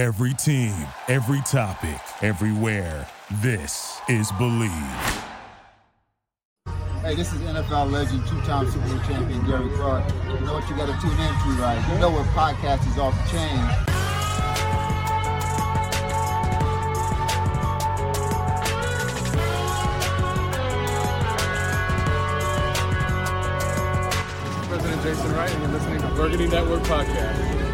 Every team, every topic, everywhere. This is Believe. Hey, this is NFL legend, two-time Super Bowl champion Gary Clark. You know what you got to tune into, right? You know what podcast is off the chain. President Jason Wright, and you're listening to Burgundy Network Podcast.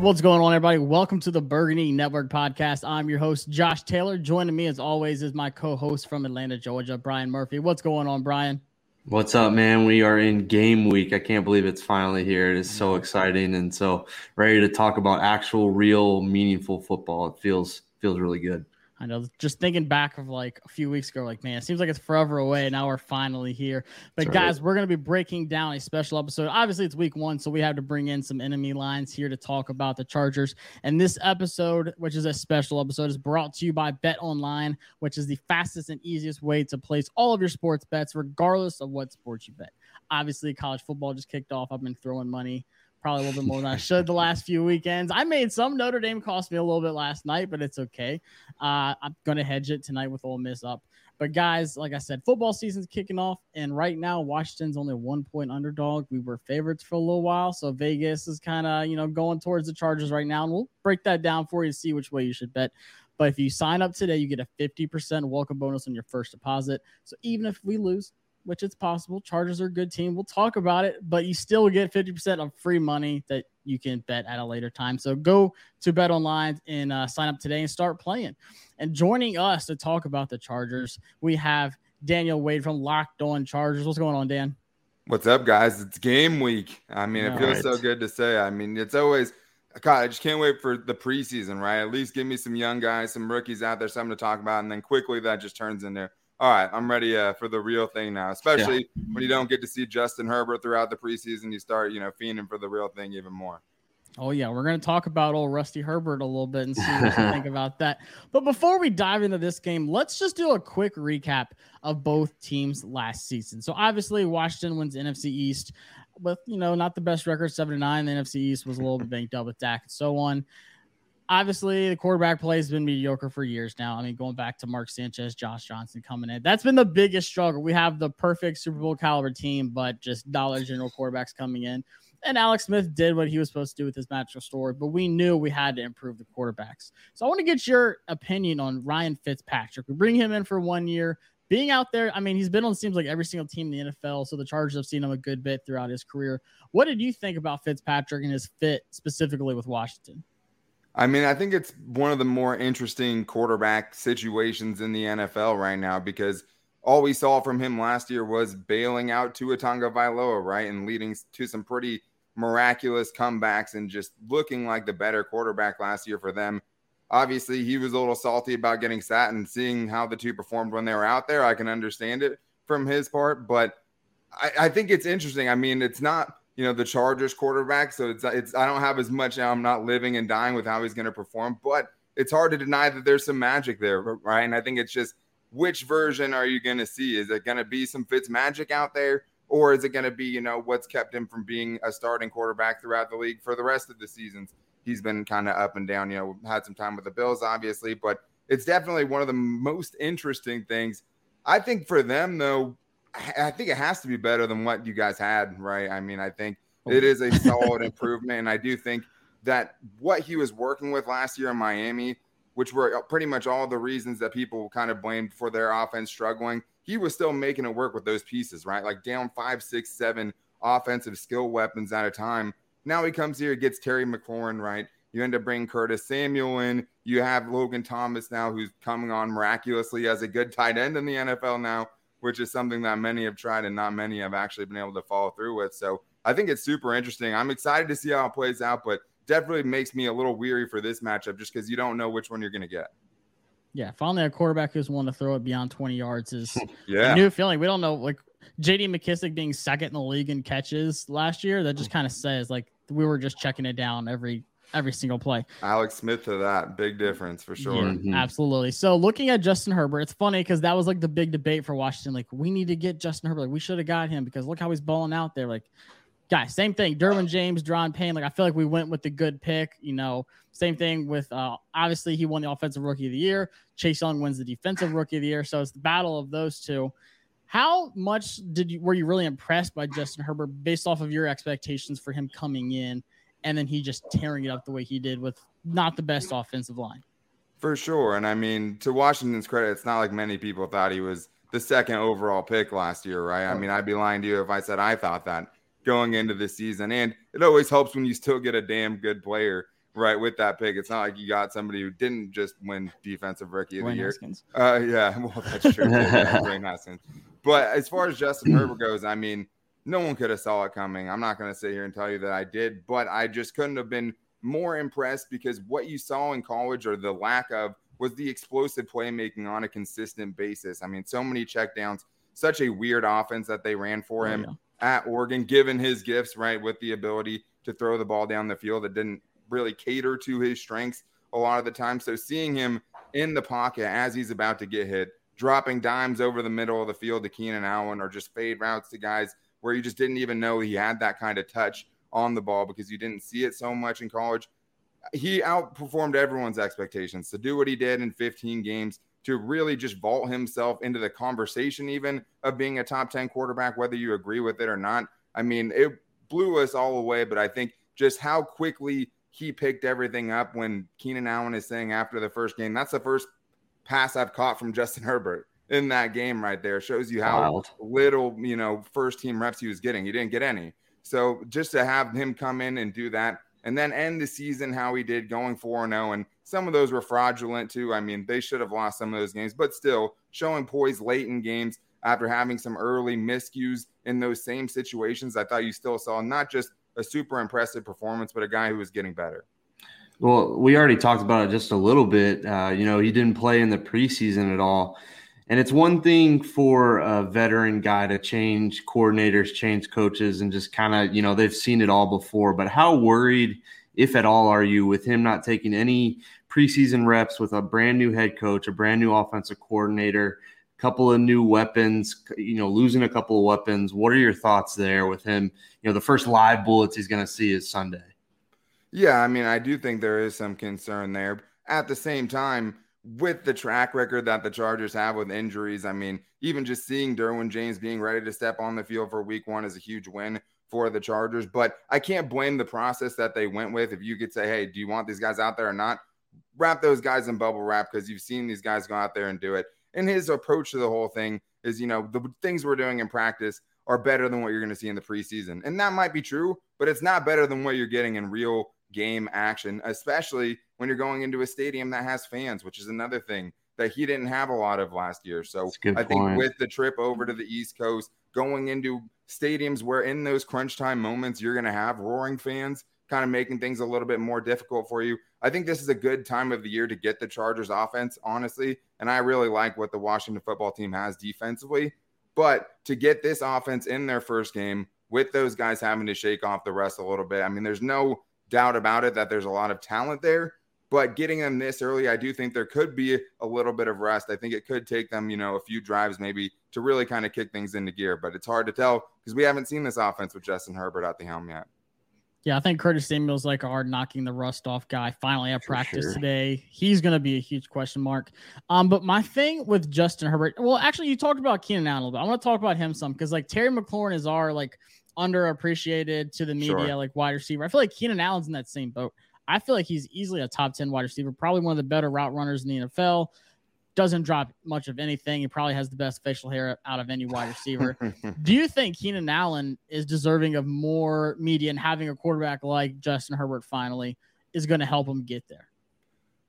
What's going on, everybody? Welcome to the Burgundy Network podcast. I'm your host, Josh Taylor. Joining me, as always, is my co host from Atlanta, Georgia, Brian Murphy. What's going on, Brian? What's up, man? We are in game week. I can't believe it's finally here. It is so mm-hmm. exciting and so ready to talk about actual, real, meaningful football. It feels feels really good. I know. Just thinking back of like a few weeks ago, like man, it seems like it's forever away. Now we're finally here. But That's guys, right. we're gonna be breaking down a special episode. Obviously, it's week one, so we have to bring in some enemy lines here to talk about the Chargers. And this episode, which is a special episode, is brought to you by Bet Online, which is the fastest and easiest way to place all of your sports bets, regardless of what sports you bet. Obviously, college football just kicked off. I've been throwing money probably a little bit more than I should the last few weekends. I made some. Notre Dame cost me a little bit last night, but it's okay. Uh, I'm gonna hedge it tonight with Ole Miss up. But guys, like I said, football season's kicking off, and right now Washington's only one point underdog. We were favorites for a little while, so Vegas is kind of you know going towards the Chargers right now, and we'll break that down for you to see which way you should bet. But if you sign up today, you get a 50% welcome bonus on your first deposit. So even if we lose, which it's possible. Chargers are a good team. We'll talk about it, but you still get 50% of free money that you can bet at a later time. So go to Bet Online and uh, sign up today and start playing. And joining us to talk about the Chargers, we have Daniel Wade from Locked On Chargers. What's going on, Dan? What's up, guys? It's game week. I mean, it All feels right. so good to say. I mean, it's always, God, I just can't wait for the preseason, right? At least give me some young guys, some rookies out there, something to talk about. And then quickly that just turns into, all right, I'm ready uh, for the real thing now, especially when you don't get to see Justin Herbert throughout the preseason. You start, you know, fiending for the real thing even more. Oh yeah, we're gonna talk about old Rusty Herbert a little bit and see what you think about that. But before we dive into this game, let's just do a quick recap of both teams last season. So obviously, Washington wins NFC East with you know not the best record, seven to nine. The NFC East was a little bit banged up with Dak and so on. Obviously, the quarterback play has been mediocre for years now. I mean, going back to Mark Sanchez, Josh Johnson coming in, that's been the biggest struggle. We have the perfect Super Bowl caliber team, but just Dollar General quarterbacks coming in. And Alex Smith did what he was supposed to do with his magical story, but we knew we had to improve the quarterbacks. So I want to get your opinion on Ryan Fitzpatrick. We bring him in for one year. Being out there, I mean, he's been on seems like every single team in the NFL. So the Chargers have seen him a good bit throughout his career. What did you think about Fitzpatrick and his fit specifically with Washington? I mean, I think it's one of the more interesting quarterback situations in the NFL right now because all we saw from him last year was bailing out Tua Tagovailoa, right? And leading to some pretty miraculous comebacks and just looking like the better quarterback last year for them. Obviously, he was a little salty about getting sat and seeing how the two performed when they were out there. I can understand it from his part, but I, I think it's interesting. I mean, it's not you know the Chargers quarterback, so it's it's I don't have as much. I'm not living and dying with how he's going to perform, but it's hard to deny that there's some magic there, right? And I think it's just which version are you going to see? Is it going to be some Fitz magic out there, or is it going to be you know what's kept him from being a starting quarterback throughout the league for the rest of the seasons? He's been kind of up and down. You know, had some time with the Bills, obviously, but it's definitely one of the most interesting things. I think for them though, I I think it has to be better than what you guys had, right? I mean, I think oh, it is a solid improvement, and I do think that what he was working with last year in Miami, which were pretty much all the reasons that people kind of blamed for their offense struggling, he was still making it work with those pieces, right? Like down five, six, seven offensive skill weapons at a time. Now he comes here, gets Terry McLaurin, right? You end up bringing Curtis Samuel in. You have Logan Thomas now, who's coming on miraculously as a good tight end in the NFL now, which is something that many have tried and not many have actually been able to follow through with. So I think it's super interesting. I'm excited to see how it plays out, but definitely makes me a little weary for this matchup just because you don't know which one you're going to get. Yeah, finally a quarterback who's willing to throw it beyond 20 yards is Yeah. a new feeling. We don't know like JD McKissic being second in the league in catches last year. That just hmm. kind of says like we were just checking it down every every single play. Alex Smith to that big difference for sure. Yeah, Mhm. absolutely. So looking at Justin Herbert, it's funny because that was like the big debate for Washington. Like, we need to get Justin Herbert. Like, we should have got him because look how he's balling out there. Like, guys, same thing. Derwin James, Daron Payne. Like, I feel like we went with the good pick. You know, same thing with uh obviously he won the offensive rookie of the year. Chase Young wins the defensive rookie of the year. So it's the battle of those two. How much did you were you really impressed by Justin Herbert based off of your expectations for him coming in and then he just tearing it up the way he did with not the best offensive line? For sure. And I mean, to Washington's credit, it's not like many people thought he was the second overall pick last year, right? I mean, I'd be lying to you if I said I thought that going into the season. And it always helps when you still get a damn good player, right, with that pick. It's not like you got somebody who didn't just win defensive rookie of the year. Haskins. Uh, yeah, well, that's true. Yeah, Haskins. But as far as Justin Herbert goes, I mean, no one could have saw it coming. I'm not going to sit here and tell you that I did, but I just couldn't have been more impressed because what you saw in college or the lack of was the explosive playmaking on a consistent basis. I mean, so many checkdowns, such a weird offense that they ran for Oh, him yeah. at Oregon, given his gifts, right, with the ability to throw the ball down the field that didn't really cater to his strengths a lot of the time. So seeing him in the pocket as he's about to get hit, dropping dimes over the middle of the field to Keenan Allen or just fade routes to guys where you just didn't even know he had that kind of touch on the ball because you didn't see it so much in college. He outperformed everyone's expectations to do what he did in 15 games to really just vault himself into the conversation, even of being a top 10 quarterback, whether you agree with it or not. I mean, it blew us all away, but I think just how quickly he picked everything up when Keenan Allen is saying after the first game, that's the first pass I've caught from Justin Herbert in that game right there. Shows you how Wild. little, you know, first team reps he was getting. He didn't get any. So just to have him come in and do that and then end the season how he did, going 4 0. And some of those were fraudulent too. I mean, they should have lost some of those games, but still showing poise late in games after having some early miscues in those same situations. I thought you still saw not just a super impressive performance, but a guy who was getting better. Well, we already talked about it just a little bit. Uh, you know, he didn't play in the preseason at all. And it's one thing for a veteran guy to change coordinators, change coaches, and just kind of, you know, they've seen it all before. But how worried, if at all, are you with him not taking any preseason reps with a brand new head coach, a brand new offensive coordinator, a couple of new weapons, you know, losing a couple of weapons? What are your thoughts there with him? You know, the first live bullets he's going to see is Sunday. Yeah, I mean, I do think there is some concern there. At the same time, with the track record that the Chargers have with injuries, I mean, even just seeing Derwin James being ready to step on the field for week one is a huge win for the Chargers. But I can't blame the process that they went with. If you could say, hey, do you want these guys out there or not? Wrap those guys in bubble wrap because you've seen these guys go out there and do it. And his approach to the whole thing is, you know, the things we're doing in practice are better than what you're going to see in the preseason. And that might be true, but it's not better than what you're getting in real game action, especially when you're going into a stadium that has fans, which is another thing that he didn't have a lot of last year. So I think point. with the trip over to the East Coast, going into stadiums where in those crunch time moments you're going to have roaring fans, kind of making things a little bit more difficult for you. I think this is a good time of the year to get the Chargers offense, honestly. And I really like what the Washington football team has defensively. But to get this offense in their first game with those guys having to shake off the rest a little bit, I mean, there's no doubt about it that there's a lot of talent there. But getting them this early, I do think there could be a little bit of rest. I think it could take them, you know, a few drives maybe to really kind of kick things into gear. But it's hard to tell because we haven't seen this offense with Justin Herbert at the helm yet. Yeah, I think Curtis Samuel's like a hard knocking the rust off guy. Finally at For practice sure. today. He's going to be a huge question mark. Um, but my thing with Justin Herbert, well, actually, you talked about Keenan Allen a little bit. I want to talk about him some because like Terry McLaurin is our like underappreciated to the media, Sure. like wide receiver. I feel like Keenan Allen's in that same boat. I feel like he's easily a top 10 wide receiver, probably one of the better route runners in the NFL. Doesn't drop much of anything. He probably has the best facial hair out of any wide receiver. Do you think Keenan Allen is deserving of more media and having a quarterback like Justin Herbert finally is going to help him get there?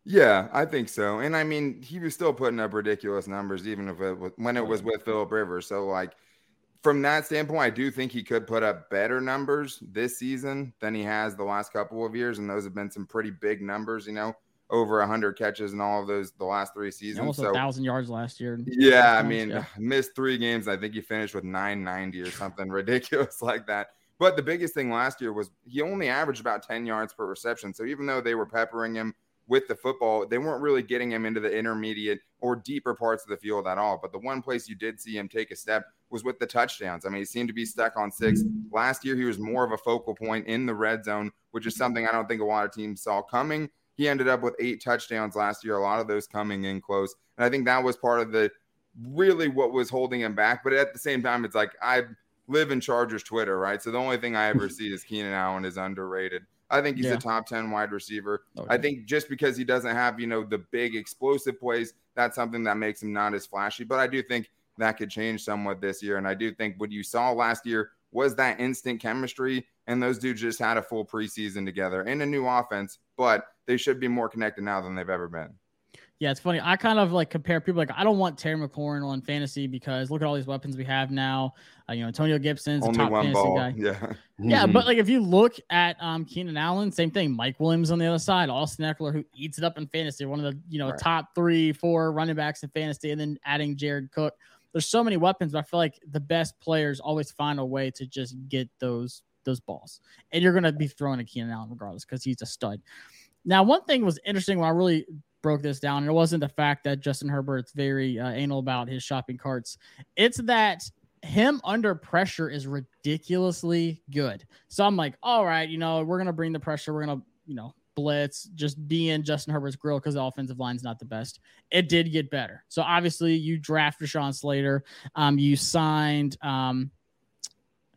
Yeah, I think so. And I mean, he was still putting up ridiculous numbers, even if it was when it was with Philip Rivers. So, like, from that standpoint, I do think he could put up better numbers this season than he has the last couple of years. And those have been some pretty big numbers, you know, over 100 catches in all of those the last three seasons. Almost a so, thousand yards last year. yeah, I mean, yeah. missed three games. I think he finished with 990 or something ridiculous like that. But the biggest thing last year was he only averaged about 10 yards per reception. So even though they were peppering him with the football, they weren't really getting him into the intermediate or deeper parts of the field at all. But the one place you did see him take a step was with the touchdowns. I mean, he seemed to be stuck on six. Last year, he was more of a focal point in the red zone, which is something I don't think a lot of teams saw coming. He ended up with eight touchdowns last year, a lot of those coming in close. And I think that was part of the really what was holding him back. But at the same time, it's like I live in Chargers Twitter, right? So the only thing I ever see is Keenan Allen is underrated. I think he's yeah. a top 10 wide receiver. Okay. I think just because he doesn't have, you know, the big explosive plays, that's something that makes him not as flashy. But I do think that could change somewhat this year. And I do think what you saw last year was that instant chemistry. And those dudes just had a full preseason together in a new offense, but they should be more connected now than they've ever been. Yeah, it's funny. I kind of like compare people like I don't want Terry McLaurin on fantasy because look at all these weapons we have now. Uh, you know, Antonio Gibson's Only a top fantasy ball. guy. Yeah. Yeah, but like if you look at um Keenan Allen, same thing. Mike Williams on the other side, Austin Ekeler, who eats it up in fantasy, one of the you know right. top three, four running backs in fantasy, and then adding Jared Cook. There's so many weapons, but I feel like the best players always find a way to just get those those balls. And you're gonna be throwing a Keenan Allen regardless because he's a stud. Now, one thing was interesting when I really broke this down. And it wasn't the fact that Justin Herbert's very uh, anal about his shopping carts. It's that him under pressure is ridiculously good. So I'm like, all right, you know, we're gonna bring the pressure. We're gonna, you know, blitz, just be in Justin Herbert's grill because the offensive line's not the best. It did get better. So obviously, you draft Rashawn Slater. Um, you signed um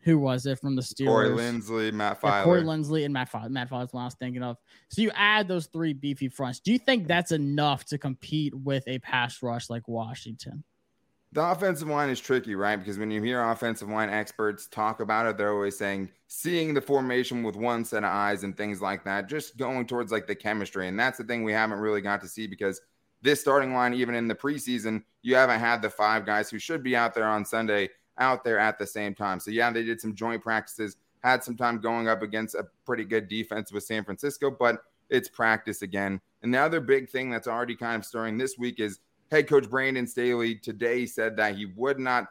who was it from the Steelers? Corey Linsley, Matt Feiler. Yeah, Corey Linsley and Matt Feiler. Matt Feiler is what I was thinking of. So you add those three beefy fronts. Do you think that's enough to compete with a pass rush like Washington? The offensive line is tricky, right? Because when you hear offensive line experts talk about it, they're always saying seeing the formation with one set of eyes and things like that, just going towards like the chemistry. And that's the thing we haven't really got to see because this starting line, even in the preseason, you haven't had the five guys who should be out there on Sunday out there at the same time. So, yeah, they did some joint practices, had some time going up against a pretty good defense with San Francisco, but it's practice again. And the other big thing that's already kind of stirring this week is head coach Brandon Staley today said that he would not,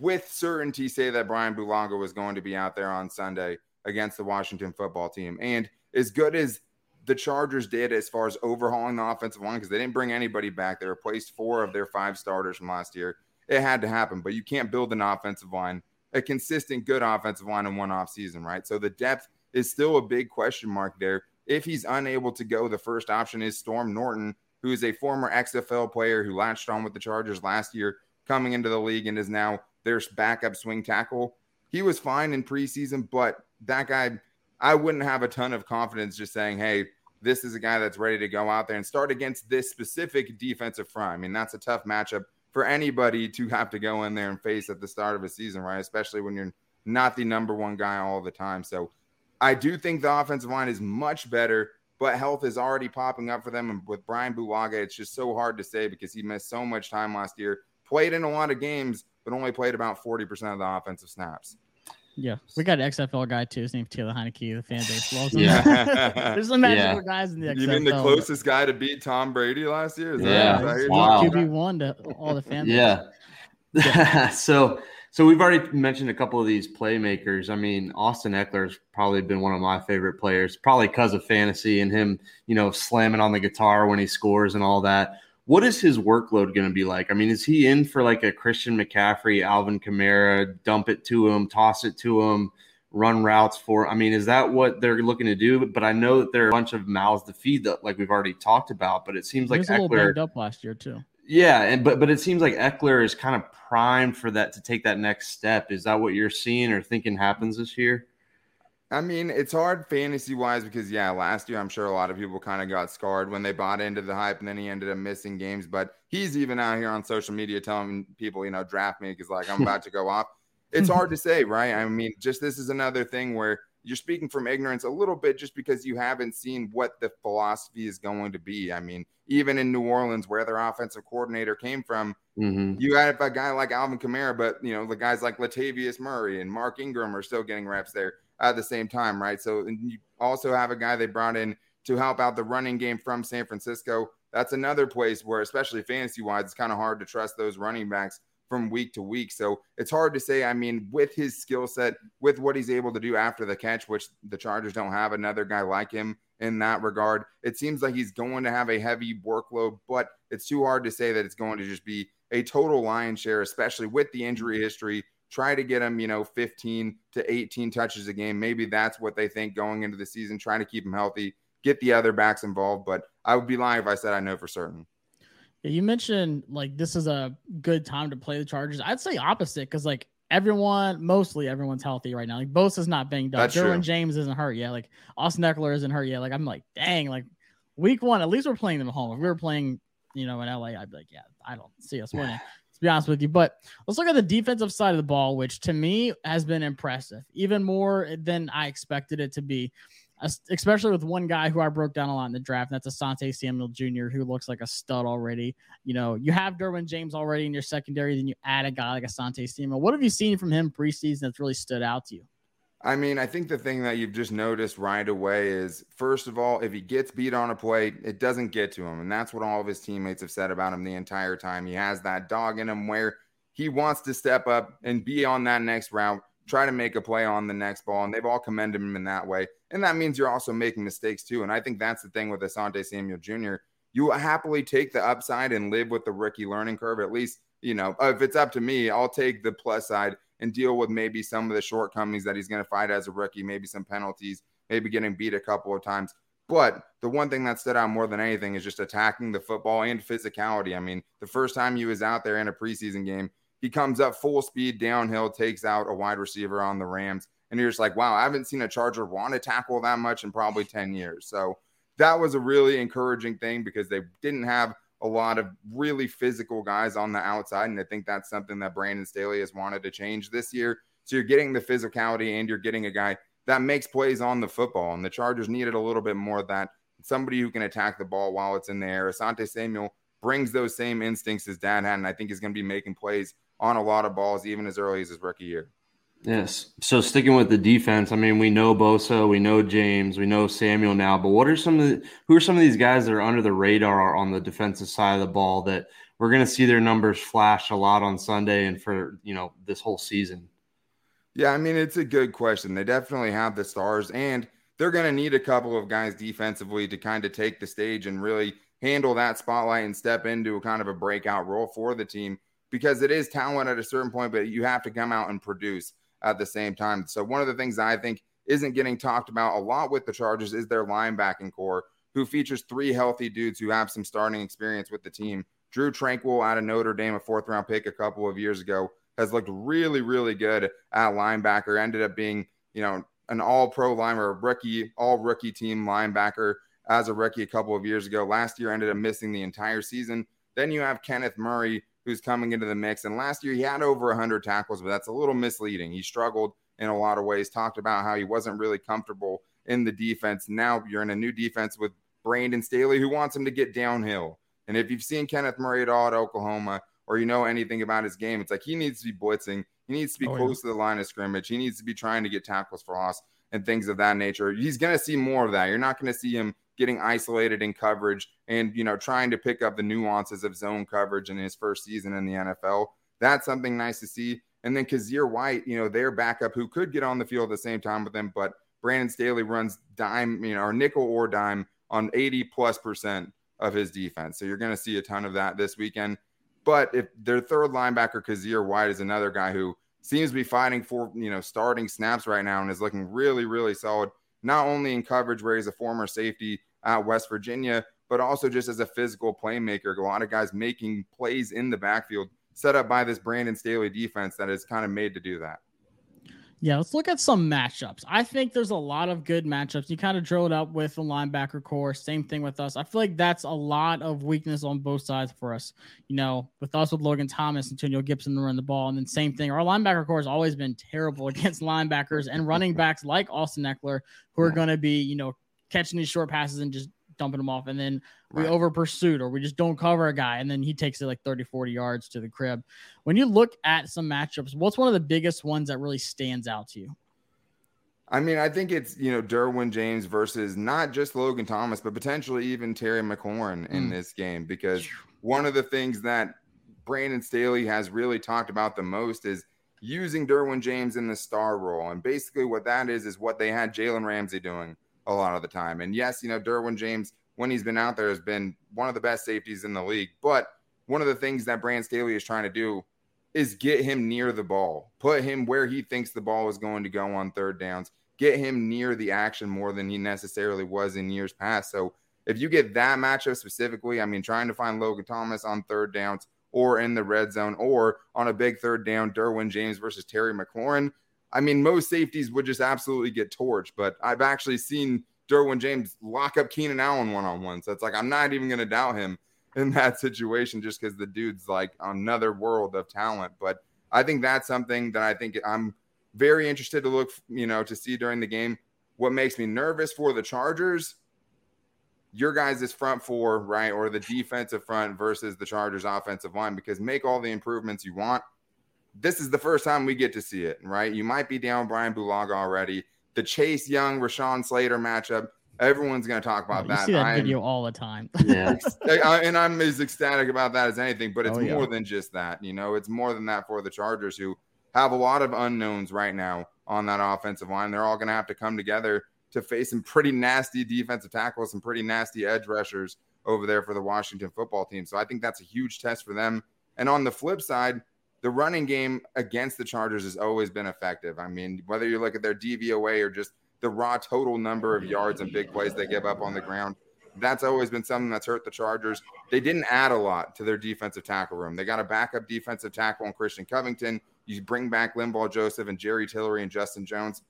with certainty, say that Brian Bulaga was going to be out there on Sunday against the Washington football team. And as good as the Chargers did as far as overhauling the offensive line, because they didn't bring anybody back, they replaced four of their five starters from last year it had to happen. But you can't build an offensive line, a consistent, good offensive line in one off season, right? So the depth is still a big question mark there. If he's unable to go, the first option is Storm Norton, who is a former XFL player who latched on with the Chargers last year, coming into the league and is now their backup swing tackle. He was fine in preseason, but that guy, I wouldn't have a ton of confidence just saying, hey, this is a guy that's ready to go out there and start against this specific defensive front. I mean, that's a tough matchup for anybody to have to go in there and face at the start of a season, right? Especially when you're not the number one guy all the time. So I do think the offensive line is much better, but health is already popping up for them. And with Brian Bulaga, it's just so hard to say because he missed so much time last year, played in a lot of games, but only played about 40% of the offensive snaps. Yeah, we got an XFL guy too. His name's Taylor Heinicke. The fan base loves him. Yeah. There's some magical yeah. guys in the XFL. You mean the closest guy to beat Tom Brady last year? Is yeah, that, wow. QB one to all the fans. Yeah. yeah. so, so we've already mentioned a couple of these playmakers. I mean, Austin Ekeler's probably been one of my favorite players, probably because of fantasy and him, you know, slamming on the guitar when he scores and all that. What is his workload going to be like? I mean, is he in for like a Christian McCaffrey, Alvin Kamara, dump it to him, toss it to him, run routes for? I mean, is that what they're looking to do? But I know that there are a bunch of mouths to feed that, like we've already talked about. But it seems he like was Ekeler, a little banged up last year too. Yeah, and but but it seems like Ekeler is kind of primed for that to take that next step. Is that what you're seeing or thinking happens this year? I mean, it's hard fantasy wise because yeah, last year I'm sure a lot of people kind of got scarred when they bought into the hype and then he ended up missing games. But he's even out here on social media telling people, you know, draft me because like I'm about to go off. It's hard to say, right? I mean, just this is another thing where you're speaking from ignorance a little bit just because you haven't seen what the philosophy is going to be. I mean, even in New Orleans, where their offensive coordinator came from, mm-hmm. you had a guy like Alvin Kamara, but you know, the guys like Latavius Murray and Mark Ingram are still getting reps there at the same time, right? So you also have a guy they brought in to help out the running game from San Francisco. That's another place where, especially fantasy wise, it's kind of hard to trust those running backs from week to week. So it's hard to say. I mean, with his skill set, with what he's able to do after the catch, which the Chargers don't have another guy like him in that regard, it seems like he's going to have a heavy workload, but it's too hard to say that it's going to just be a total lion share, especially with the injury history. Try to get him, you know, 15 to 18 touches a game. Maybe that's what they think going into the season, trying to keep him healthy, get the other backs involved. But I would be lying if I said I know for certain. Yeah, you mentioned like this is a good time to play the Chargers. I'd say opposite because like everyone, mostly everyone's healthy right now. Like Bosa's not banged up. Derwin James isn't hurt yet. Like Austin Ekeler isn't hurt yet. Like I'm like, dang, like week one, at least we're playing them at home. If we were playing, you know, in LA, I'd be like, yeah, I don't see us winning. to be honest with you. But let's look at the defensive side of the ball, which to me has been impressive, even more than I expected it to be especially with one guy who I broke down a lot in the draft. And that's Asante Samuel Jr., who looks like a stud already. You know, you have Derwin James already in your secondary, then you add a guy like Asante Samuel. What have you seen from him preseason that's really stood out to you? I mean, I think the thing that you've just noticed right away is first of all, if he gets beat on a play, it doesn't get to him. And that's what all of his teammates have said about him the entire time. He has that dog in him where he wants to step up and be on that next route try to make a play on the next ball. And they've all commended him in that way. And that means you're also making mistakes too. And I think that's the thing with Asante Samuel Jr. You happily take the upside and live with the rookie learning curve. At least, you know, uh, if it's up to me, I'll take the plus side and deal with maybe some of the shortcomings that he's going to fight as a rookie, maybe some penalties, maybe getting beat a couple of times. But the one thing that stood out more than anything is just attacking the football and physicality. I mean, the first time he was out there in a preseason game, he comes up full speed downhill, takes out a wide receiver on the Rams. And you're just like, wow, I haven't seen a Charger want to tackle that much in probably 10 years. So that was a really encouraging thing because they didn't have a lot of really physical guys on the outside. And I think that's something that Brandon Staley has wanted to change this year. So you're getting the physicality and you're getting a guy that makes plays on the football. And the Chargers needed a little bit more of that. Somebody who can attack the ball while it's in the air. Asante Samuel brings those same instincts as dad had, and I think he's going to be making plays on a lot of balls, even as early as his rookie year. Yes. So sticking with the defense, I mean, we know Bosa, we know James, we know Samuel now, but what are some of the who are some of these guys that are under the radar on the defensive side of the ball that we're going to see their numbers flash a lot on Sunday and for you know this whole season? Yeah, I mean, it's a good question. They definitely have the stars, and they're going to need a couple of guys defensively to kind of take the stage and really handle that spotlight and step into a kind of a breakout role for the team because it is talent at a certain point, but you have to come out and produce at the same time. So one of the things I think isn't getting talked about a lot with the Chargers is their linebacking core, who features three healthy dudes who have some starting experience with the team. Drue Tranquill out of Notre Dame, a fourth round pick a couple of years ago, has looked really, really good at linebacker. Ended up being, you know, an all pro linebacker, rookie, all rookie team linebacker as a rookie a couple of years ago. Last year ended up missing the entire season. Then you have Kenneth Murray, who's coming into the mix. And last year he had over 100 tackles, but that's a little misleading. He struggled in a lot of ways, talked about how he wasn't really comfortable in the defense. Now you're in a new defense with Brandon Staley, who wants him to get downhill. And if you've seen Kenneth Murray at all at Oklahoma, or you know anything about his game, it's like he needs to be blitzing. He needs to be oh, close yeah. to the line of scrimmage. He needs to be trying to get tackles for loss and things of that nature. He's going to see more of that. You're not going to see him getting isolated in coverage and you know trying to pick up the nuances of zone coverage in his first season in the NFL. That's something nice to see. And then Kyzir White, you know, their backup who could get on the field at the same time with them, but Brandon Staley runs dime, you know, or nickel or dime on 80 plus percent of his defense. So you're going to see a ton of that this weekend. But if their third linebacker, Kyzir White, is another guy who seems to be fighting for, you know, starting snaps right now and is looking really, really solid, not only in coverage where he's a former safety, at West Virginia, but also just as a physical playmaker. A lot of guys making plays in the backfield set up by this Brandon Staley defense that is kind of made to do that. Yeah, let's look at some matchups. I think there's a lot of good matchups. You kind of drilled up with the linebacker core. Same thing with us. I feel like that's a lot of weakness on both sides for us. You know, with us with Logan Thomas, and Antonio Gibson to run the ball, and then same thing. Our linebacker core has always been terrible against linebackers and running backs like Austin Ekeler, who are going to be, you know, catching these short passes and just dumping them off. And then we right. over pursued or we just don't cover a guy. And then he takes it like 30, 40 yards to the crib. When you look at some matchups, what's one of the biggest ones that really stands out to you? I mean, I think it's, you know, Derwin James versus not just Logan Thomas, but potentially even Terry McLaurin in mm. this game because one of the things that Brandon Staley has really talked about the most is using Derwin James in the star role. And basically, what that is, is what they had Jalen Ramsey doing a lot of the time. And yes, you know, Derwin James, when he's been out there, has been one of the best safeties in the league. But one of the things that Brandon Staley is trying to do is get him near the ball, put him where he thinks the ball is going to go on third downs, get him near the action more than he necessarily was in years past. So if you get that matchup specifically, I mean, trying to find Logan Thomas on third downs or in the red zone or on a big third down, Derwin James versus Terry McLaurin. I mean, most safeties would just absolutely get torched, but I've actually seen Derwin James lock up Keenan Allen one on one. So it's like, I'm not even going to doubt him in that situation just because the dude's like another world of talent. But I think that's something that I think I'm very interested to look, you know, to see during the game. What makes me nervous for the Chargers your guys' front four, right, or the defensive front versus the Chargers' offensive line, because make all the improvements you want. This is the first time we get to see it, right? You might be down Brian Bulaga already. The Chase Young, Rashawn Slater matchup, everyone's going to talk about you that. see that I'm, video all the time. Yeah. and I'm as ecstatic about that as anything, but it's Oh, yeah. more than just that. You know, it's more than that for the Chargers who have a lot of unknowns right now on that offensive line. They're all going to have to come together to face some pretty nasty defensive tackles, some pretty nasty edge rushers over there for the Washington football team. So I think that's a huge test for them. And on the flip side, the running game against the Chargers has always been effective. I mean, whether you look at their DVOA or just the raw total number of yards and big plays they give up on the ground, that's always been something that's hurt the Chargers. They didn't add a lot to their defensive tackle room. They got a backup defensive tackle in Christian Covington. You bring back Linval Joseph and Jerry Tillery and Justin Jones.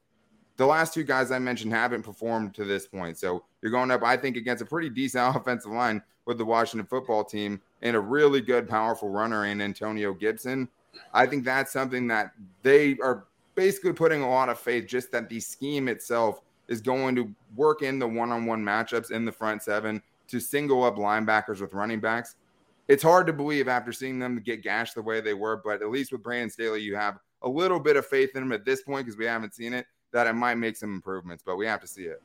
The last two guys I mentioned haven't performed to this point. So you're going up, I think, against a pretty decent offensive line with the Washington football team and a really good, powerful runner in Antonio Gibson. I think that's something that they are basically putting a lot of faith, just that the scheme itself is going to work in the one on one matchups in the front seven to single up linebackers with running backs. It's hard to believe after seeing them get gashed the way they were, but at least with Brandon Staley, you have a little bit of faith in him at this point because we haven't seen it, that it might make some improvements, but we have to see it.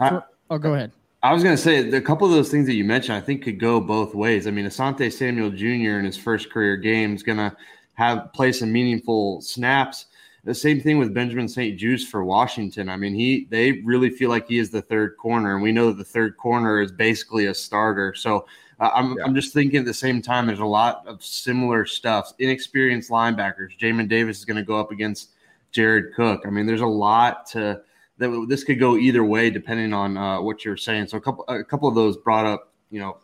I, oh, go ahead. I was going to say a couple of those things that you mentioned, I think could go both ways. I mean, Asante Samuel Jr. in his first career game is going to have play some meaningful snaps. The same thing with Benjamin St-Juste for Washington. I mean, he they really feel like he is the third corner, and we know that the third corner is basically a starter. So uh, I'm Yeah. I'm just thinking at the same time, there's a lot of similar stuff. Inexperienced linebackers. Jamin Davis is going to go up against Jared Cook. I mean, there's a lot to that. This could go either way depending on uh, what you're saying. So a couple a couple of those brought up, you know,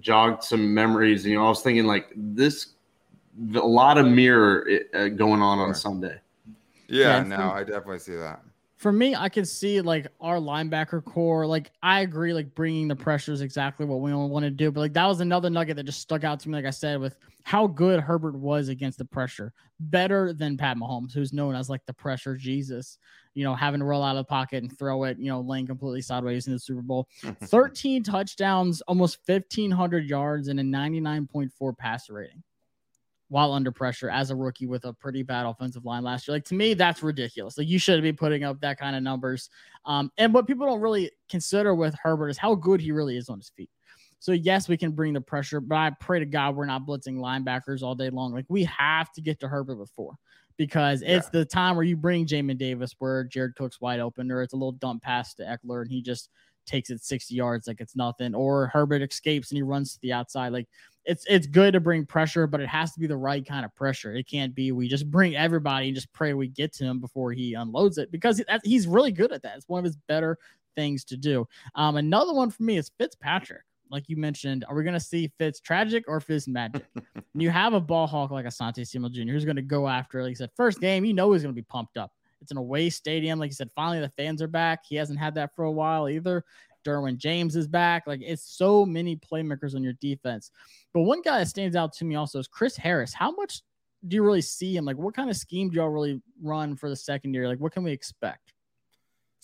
jogged some memories. You know, I was thinking like this, a lot of mirror uh, going on on Sunday. Yeah, Yeah, no, from- I definitely see that. For me, I can see like our linebacker core. Like I agree, like bringing the pressure is exactly what we want to do. But like that was another nugget that just stuck out to me. Like I said, with how good Herbert was against the pressure, better than Pat Mahomes, who's known as like the pressure Jesus. You know, having to roll out of the pocket and throw it. You know, laying completely sideways in the Super Bowl. 13 touchdowns, almost 1,500 yards, and a 99.4 passer rating while under pressure as a rookie with a pretty bad offensive line last year. Like to me, that's ridiculous. Like you shouldn't be putting up that kind of numbers. Um, and what people don't really consider with Herbert is how good he really is on his feet. So yes, we can bring the pressure, but I pray to God we're not blitzing linebackers all day long. Like we have to get to Herbert before because it's the time where you bring Jamin Davis where Jared Cook's wide open, or it's a little dump pass to Ekeler and he just takes it 60 yards like it's nothing, or Herbert escapes and he runs to the outside. Like it's it's good to bring pressure, but it has to be the right kind of pressure. It can't be we just bring everybody and just pray we get to him before he unloads it because he's really good at that. It's one of his better things to do. Um, another one for me is Fitzpatrick. Like you mentioned, are we going to see Fitz tragic or Fitz magic? And you have a ball hawk like Asante Samuel Jr. who's going to go after, like you said, first game, you know he's going to be pumped up. It's an away stadium. Like you said, finally the fans are back. He hasn't had that for a while either. Derwin James is back. Like it's so many playmakers on your defense. But one guy that stands out to me also is Chris Harris. How much do you really see him? Like what kind of scheme do y'all really run for the secondary? Like what can we expect?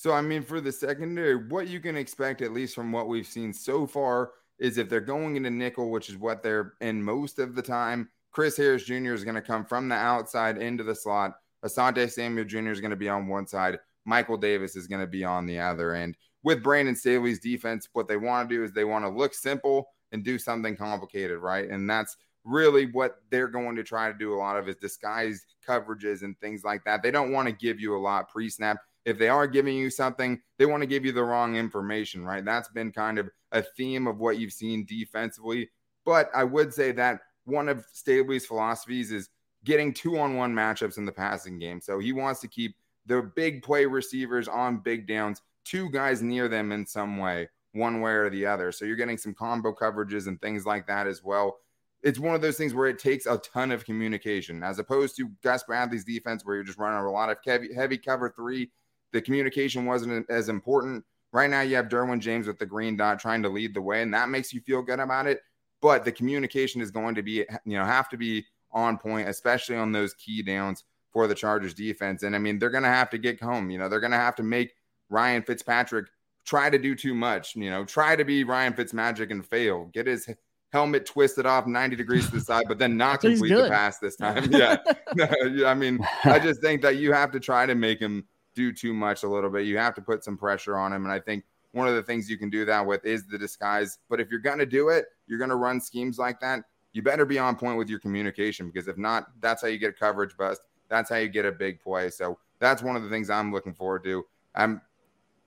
So, I mean, for the secondary, what you can expect, at least from what we've seen so far, is if they're going into nickel, which is what they're in most of the time, Chris Harris Jr. is going to come from the outside into the slot. Asante Samuel Jr. is going to be on one side. Michael Davis is going to be on the other. And with Brandon Staley's defense, what they want to do is they want to look simple and do something complicated, right? And that's really what they're going to try to do a lot of is disguise coverages and things like that. They don't want to give you a lot pre snap. If they are giving you something, they want to give you the wrong information, right? That's been kind of a theme of what you've seen defensively. But I would say that one of Staley's philosophies is getting two on one matchups in the passing game. So he wants to keep the big play receivers on big downs, two guys near them in some way, one way or the other. So you're getting some combo coverages and things like that as well. It's one of those things where it takes a ton of communication as opposed to Gus Bradley's defense, where you're just running a lot of heavy, heavy cover three. The communication wasn't as important. Right now, you have Derwin James with the green dot trying to lead the way, and that makes you feel good about it. But the communication is going to be, you know, have to be on point, especially on those key downs for the Chargers defense. And I mean, they're going to have to get home. You know, they're going to have to make Ryan Fitzpatrick try to do too much, you know, try to be Ryan Fitzmagic and fail, get his helmet twisted off 90 degrees to the side, but then not complete the pass this time. Yeah. I mean, I just think that you have to try to make him do too much a little bit. You have to put some pressure on him. And I think one of the things you can do that with is the disguise. But if you're going to do it, you're going to run schemes like that. You better be on point with your communication because if not, that's how you get a coverage bust. That's how you get a big play. So that's one of the things I'm looking forward to. I'm.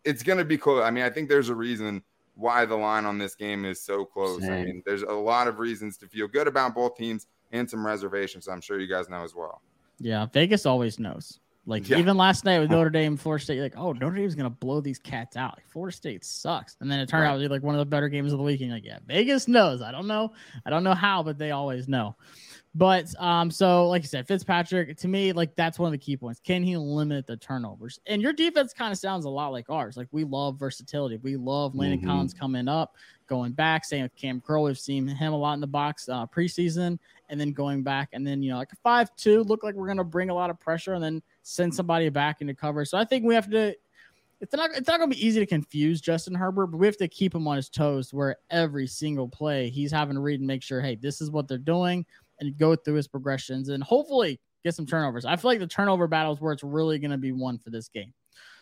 It's going to be close. I mean, I think there's a reason why the line on this game is so close. Same. I mean, there's a lot of reasons to feel good about both teams and some reservations. I'm sure you guys know as well. Yeah, Vegas always knows. Like yeah. even last night with Notre Dame, Florida State, like, oh, Notre Dame's gonna blow these cats out. Like, Florida State sucks, and then it turned right. out to be like one of the better games of the week. And like, yeah, Vegas knows. I don't know, I don't know how, but they always know. But um, so like you said, Fitzpatrick to me, like that's one of the key points. Can he limit the turnovers? And your defense kind of sounds a lot like ours. Like we love versatility. We love Landon mm-hmm. Collins coming up, going back. Same with Cam Curl. We've seen him a lot in the box uh, preseason, and then going back, and then you know like a five-two look like we're gonna bring a lot of pressure, and then send somebody back into cover. So I think we have to. It's not. It's not gonna be easy to confuse Justin Herbert, but we have to keep him on his toes. Where every single play he's having to read and make sure, hey, this is what they're doing and go through his progressions and hopefully get some turnovers. I feel like the turnover battles where it's really going to be won for this game.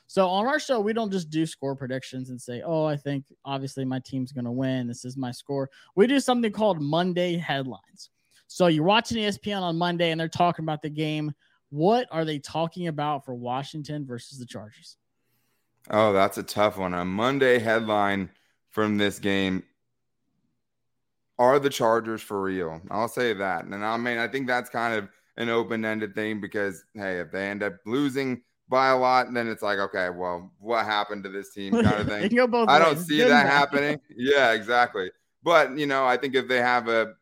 So on our show, we don't just do score predictions and say, "Oh, I think obviously my team's going to win. This is my score." We do something called Monday headlines. So you're watching ESPN on Monday and they're talking about the game. What are they talking about for Washington versus the Chargers? Oh, that's a tough one. A Monday headline from this game are the Chargers for real? I'll say that. And I mean, I think that's kind of an open ended thing because, hey, if they end up losing by a lot, then it's like, okay, well, what happened to this team kind of thing. I don't see that happening. yeah, exactly. But, you know, I think if they have a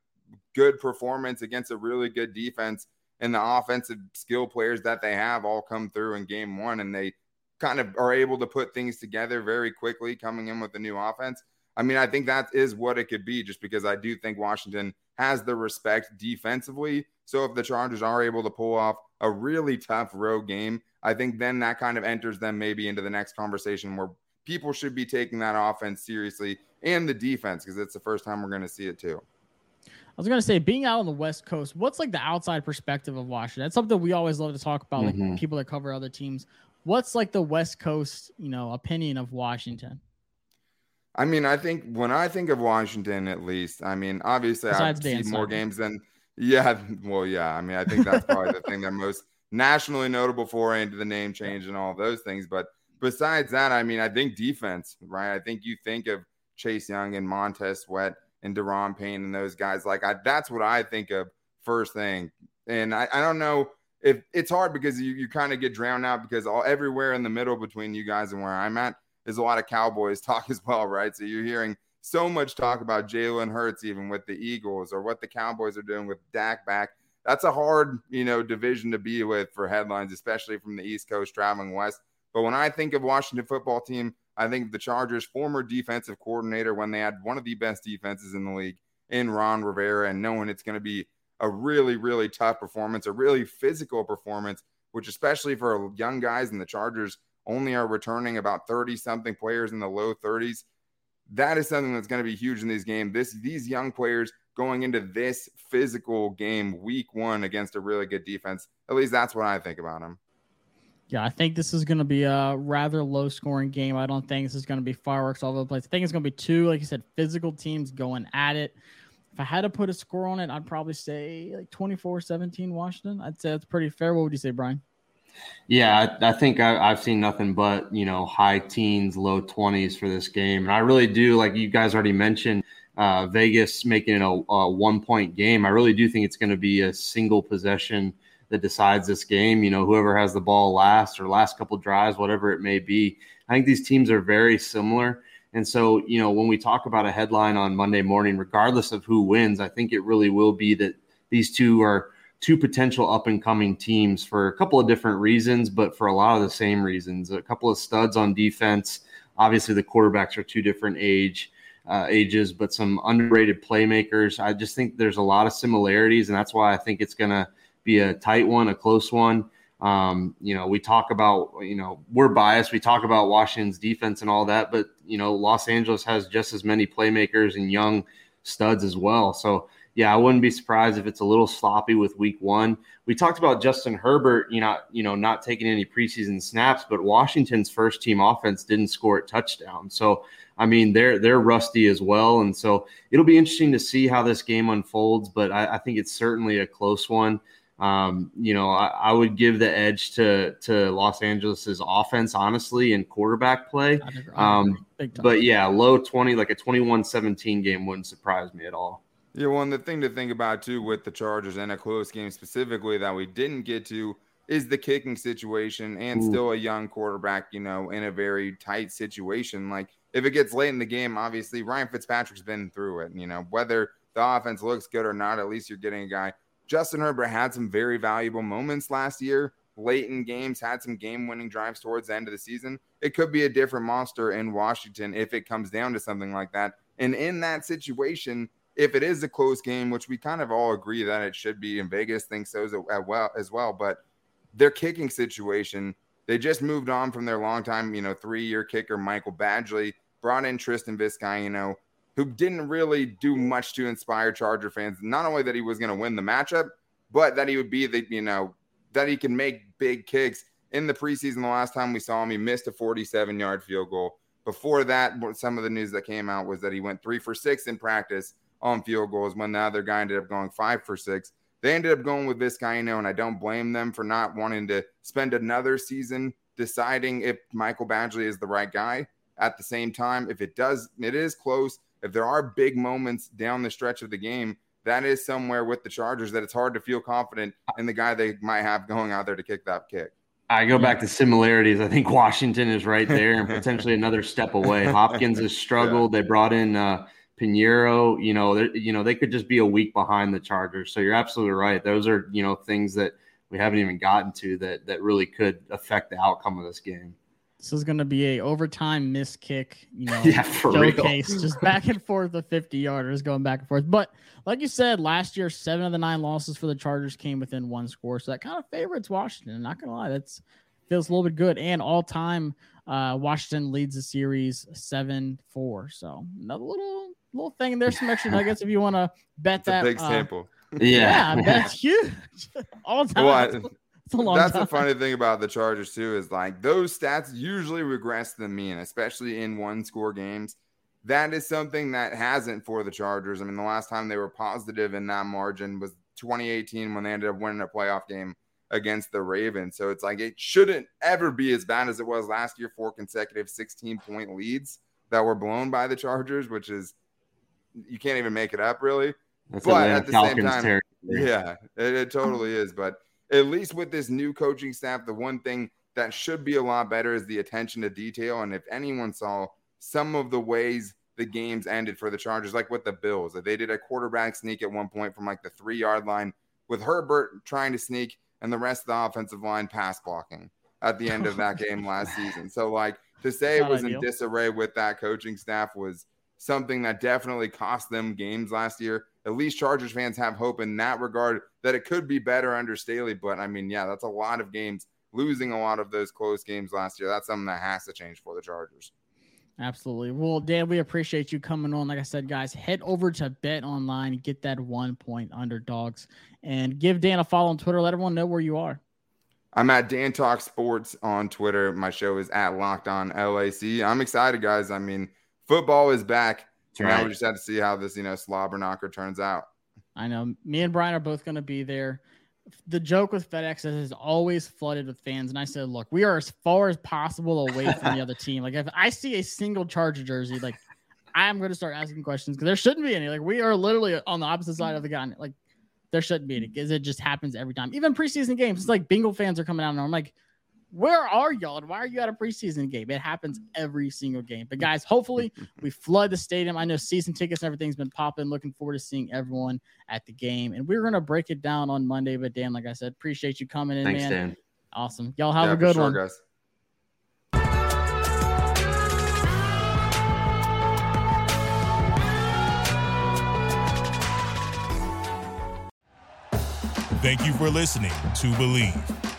good performance against a really good defense and the offensive skill players that they have all come through in game one and they kind of are able to put things together very quickly coming in with the new offense – I mean, I think that is what it could be just because I do think Washington has the respect defensively. So if the Chargers are able to pull off a really tough road game, I think then that kind of enters them maybe into the next conversation where people should be taking that offense seriously and the defense because it's the first time we're going to see it too. I was going to say, being out on the West Coast, what's like the outside perspective of Washington? That's something we always love to talk about, mm-hmm. like people that cover other teams. What's like the West Coast, you know, opinion of Washington? I mean, I think when I think of Washington, at least, I mean, obviously, I've seen more games than, yeah, well, yeah. I mean, I think that's probably the thing they're most nationally notable for into the name change and all those things. But besides that, I mean, I think defense, right? I think you think of Chase Young and Montez Sweat and Daron Payne and those guys. Like, I, that's what I think of first thing. And I, I don't know if it's hard because you, you kind of get drowned out because all everywhere in the middle between you guys and where I'm at there's a lot of Cowboys talk as well, right? So you're hearing so much talk about Jalen Hurts, even with the Eagles, or what the Cowboys are doing with Dak back. That's a hard, you know, division to be with for headlines, especially from the East Coast traveling west. But when I think of Washington football team, I think the Chargers' former defensive coordinator, when they had one of the best defenses in the league in Ron Rivera, and knowing it's going to be a really, really tough performance, a really physical performance, which especially for young guys in the Chargers only are returning about 30 something players in the low 30s. That is something that's going to be huge in these games. This these young players going into this physical game week 1 against a really good defense. At least that's what I think about them. Yeah, I think this is going to be a rather low scoring game. I don't think this is going to be fireworks all over the place. I think it's going to be two, like you said, physical teams going at it. if I had to put a score on it, I'd probably say like 24-17 Washington. I'd say that's pretty fair. What would you say, Brian? Yeah, I, I think I, have seen nothing but you know high teens, low twenties for this game, and I really do like you guys already mentioned uh, Vegas making it a, a one point game. I really do think it's going to be a single possession that decides this game. You know, whoever has the ball last or last couple drives, whatever it may be. I think these teams are very similar. And so, you know, when we talk about a headline on Monday morning, regardless of who wins, I think it really will be that these two are two potential up and coming teams for a couple of different reasons, but for a lot of the same reasons. A couple of studs on defense. Obviously, the quarterbacks are two different age uh, ages, but some underrated playmakers. I just think there's a lot of similarities, and that's why I think it's going to be a tight one, a close one. Um, you know, we talk about, you know, we're biased. We talk about Washington's defense and all that, but, you know, Los Angeles has just as many playmakers and young studs as well. So, yeah, I wouldn't be surprised if it's a little sloppy with week one. We talked about Justin Herbert, you know, you know, not taking any preseason snaps, but Washington's first team offense didn't score a touchdown. So, I mean, they're they're rusty as well. And so it'll be interesting to see how this game unfolds, but I, I think it's certainly a close one. Um, you know, I, I, would give the edge to to Los Angeles's offense, honestly, in quarterback play. Um, but yeah, low 20, like a 21-17 game wouldn't surprise me at all. Yeah, well, and the thing to think about too with the Chargers and a close game specifically that we didn't get to is the kicking situation and Ooh. still a young quarterback, you know, in a very tight situation. Like if it gets late in the game, obviously Ryan Fitzpatrick's been through it. You know, whether the offense looks good or not, at least you're getting a guy. Justin Herbert had some very valuable moments last year, late in games, had some game winning drives towards the end of the season. It could be a different monster in Washington if it comes down to something like that. And in that situation, if it is a close game, which we kind of all agree that it should be in Vegas, thinks so as well as well. But their kicking situation, they just moved on from their longtime, you know, three-year kicker Michael Badgley, brought in Tristan Vizcaino, who didn't really do much to inspire Charger fans. Not only that he was going to win the matchup, but that he would be the, you know, that he can make big kicks. In the preseason, the last time we saw him, he missed a 47-yard field goal. Before that, some of the news that came out was that he went three for six in practice on field goals when the other guy ended up going five for six. They ended up going with Vizcaino, and I don't blame them for not wanting to spend another season deciding if Michael Badgley is the right guy. At the same time, if it does, it is close. If there are big moments down the stretch of the game, that is somewhere with the Chargers that it's hard to feel confident in the guy they might have going out there to kick that kick. I go back to similarities. I think Washington is right there and potentially another step away. Hopkins has struggled. Yeah. They brought in uh, Piñeiro, you know, you know, they could just be a week behind the Chargers. So you're absolutely right. Those are, you know, things that we haven't even gotten to that that really could affect the outcome of this game. This is going to be a overtime miss kick, you know, yeah, showcase, real. just back and forth the 50 yarders going back and forth. But like you said, last year, seven of the nine losses for the Chargers came within one score. So that kind of favorites Washington. Not going to lie, that's feels a little bit good. And all time, uh, Washington leads the series 7 4. So another little little thing. There's some extra nuggets if you want to bet that. big uh, sample. Yeah, yeah that's huge. All time. Well, I, that's time. the funny thing about the Chargers too is like those stats usually regress to the mean, especially in one score games. That is something that hasn't for the Chargers. I mean, the last time they were positive in that margin was 2018 when they ended up winning a playoff game against the Ravens. So it's like it shouldn't ever be as bad as it was last year. Four consecutive 16 point leads that were blown by the Chargers, which is you can't even make it up really. That's but at the Falcons same time, territory. yeah, it, it totally is. But at least with this new coaching staff, the one thing that should be a lot better is the attention to detail. And if anyone saw some of the ways the games ended for the Chargers, like with the Bills, they did a quarterback sneak at one point from like the three yard line with Herbert trying to sneak and the rest of the offensive line pass blocking at the end of that game last season. So, like, to say it was ideal. in disarray with that coaching staff was something that definitely cost them games last year. At least Chargers fans have hope in that regard that it could be better under Staley. But I mean, yeah, that's a lot of games, losing a lot of those close games last year. That's something that has to change for the Chargers. Absolutely. Well, Dan, we appreciate you coming on. Like I said, guys, head over to Bet Online, get that one point underdogs, and give Dan a follow on Twitter. Let everyone know where you are. I'm at Dan Talk Sports on Twitter. My show is at Locked On LAC. I'm excited, guys. I mean, football is back. Now we just have to see how this, you know, slobber knocker turns out. I know. Me and Brian are both going to be there. The joke with FedEx is always flooded with fans, and I said, "Look, we are as far as possible away from the other team. Like, if I see a single Charger jersey, like, I'm going to start asking questions because there shouldn't be any. Like, we are literally on the opposite side of the gun. Like, there shouldn't be any because it just happens every time. Even preseason games, it's like Bengal fans are coming out, and I'm like, where are y'all? And why are you at a preseason game? It happens every single game. But guys, hopefully we flood the stadium. I know season tickets and everything's been popping. Looking forward to seeing everyone at the game. And we're gonna break it down on Monday. But Dan, like I said, appreciate you coming in, Thanks, man. Dan. Awesome. Y'all have Yeah, a good for sure, one. guys. Thank you for listening to Bleav.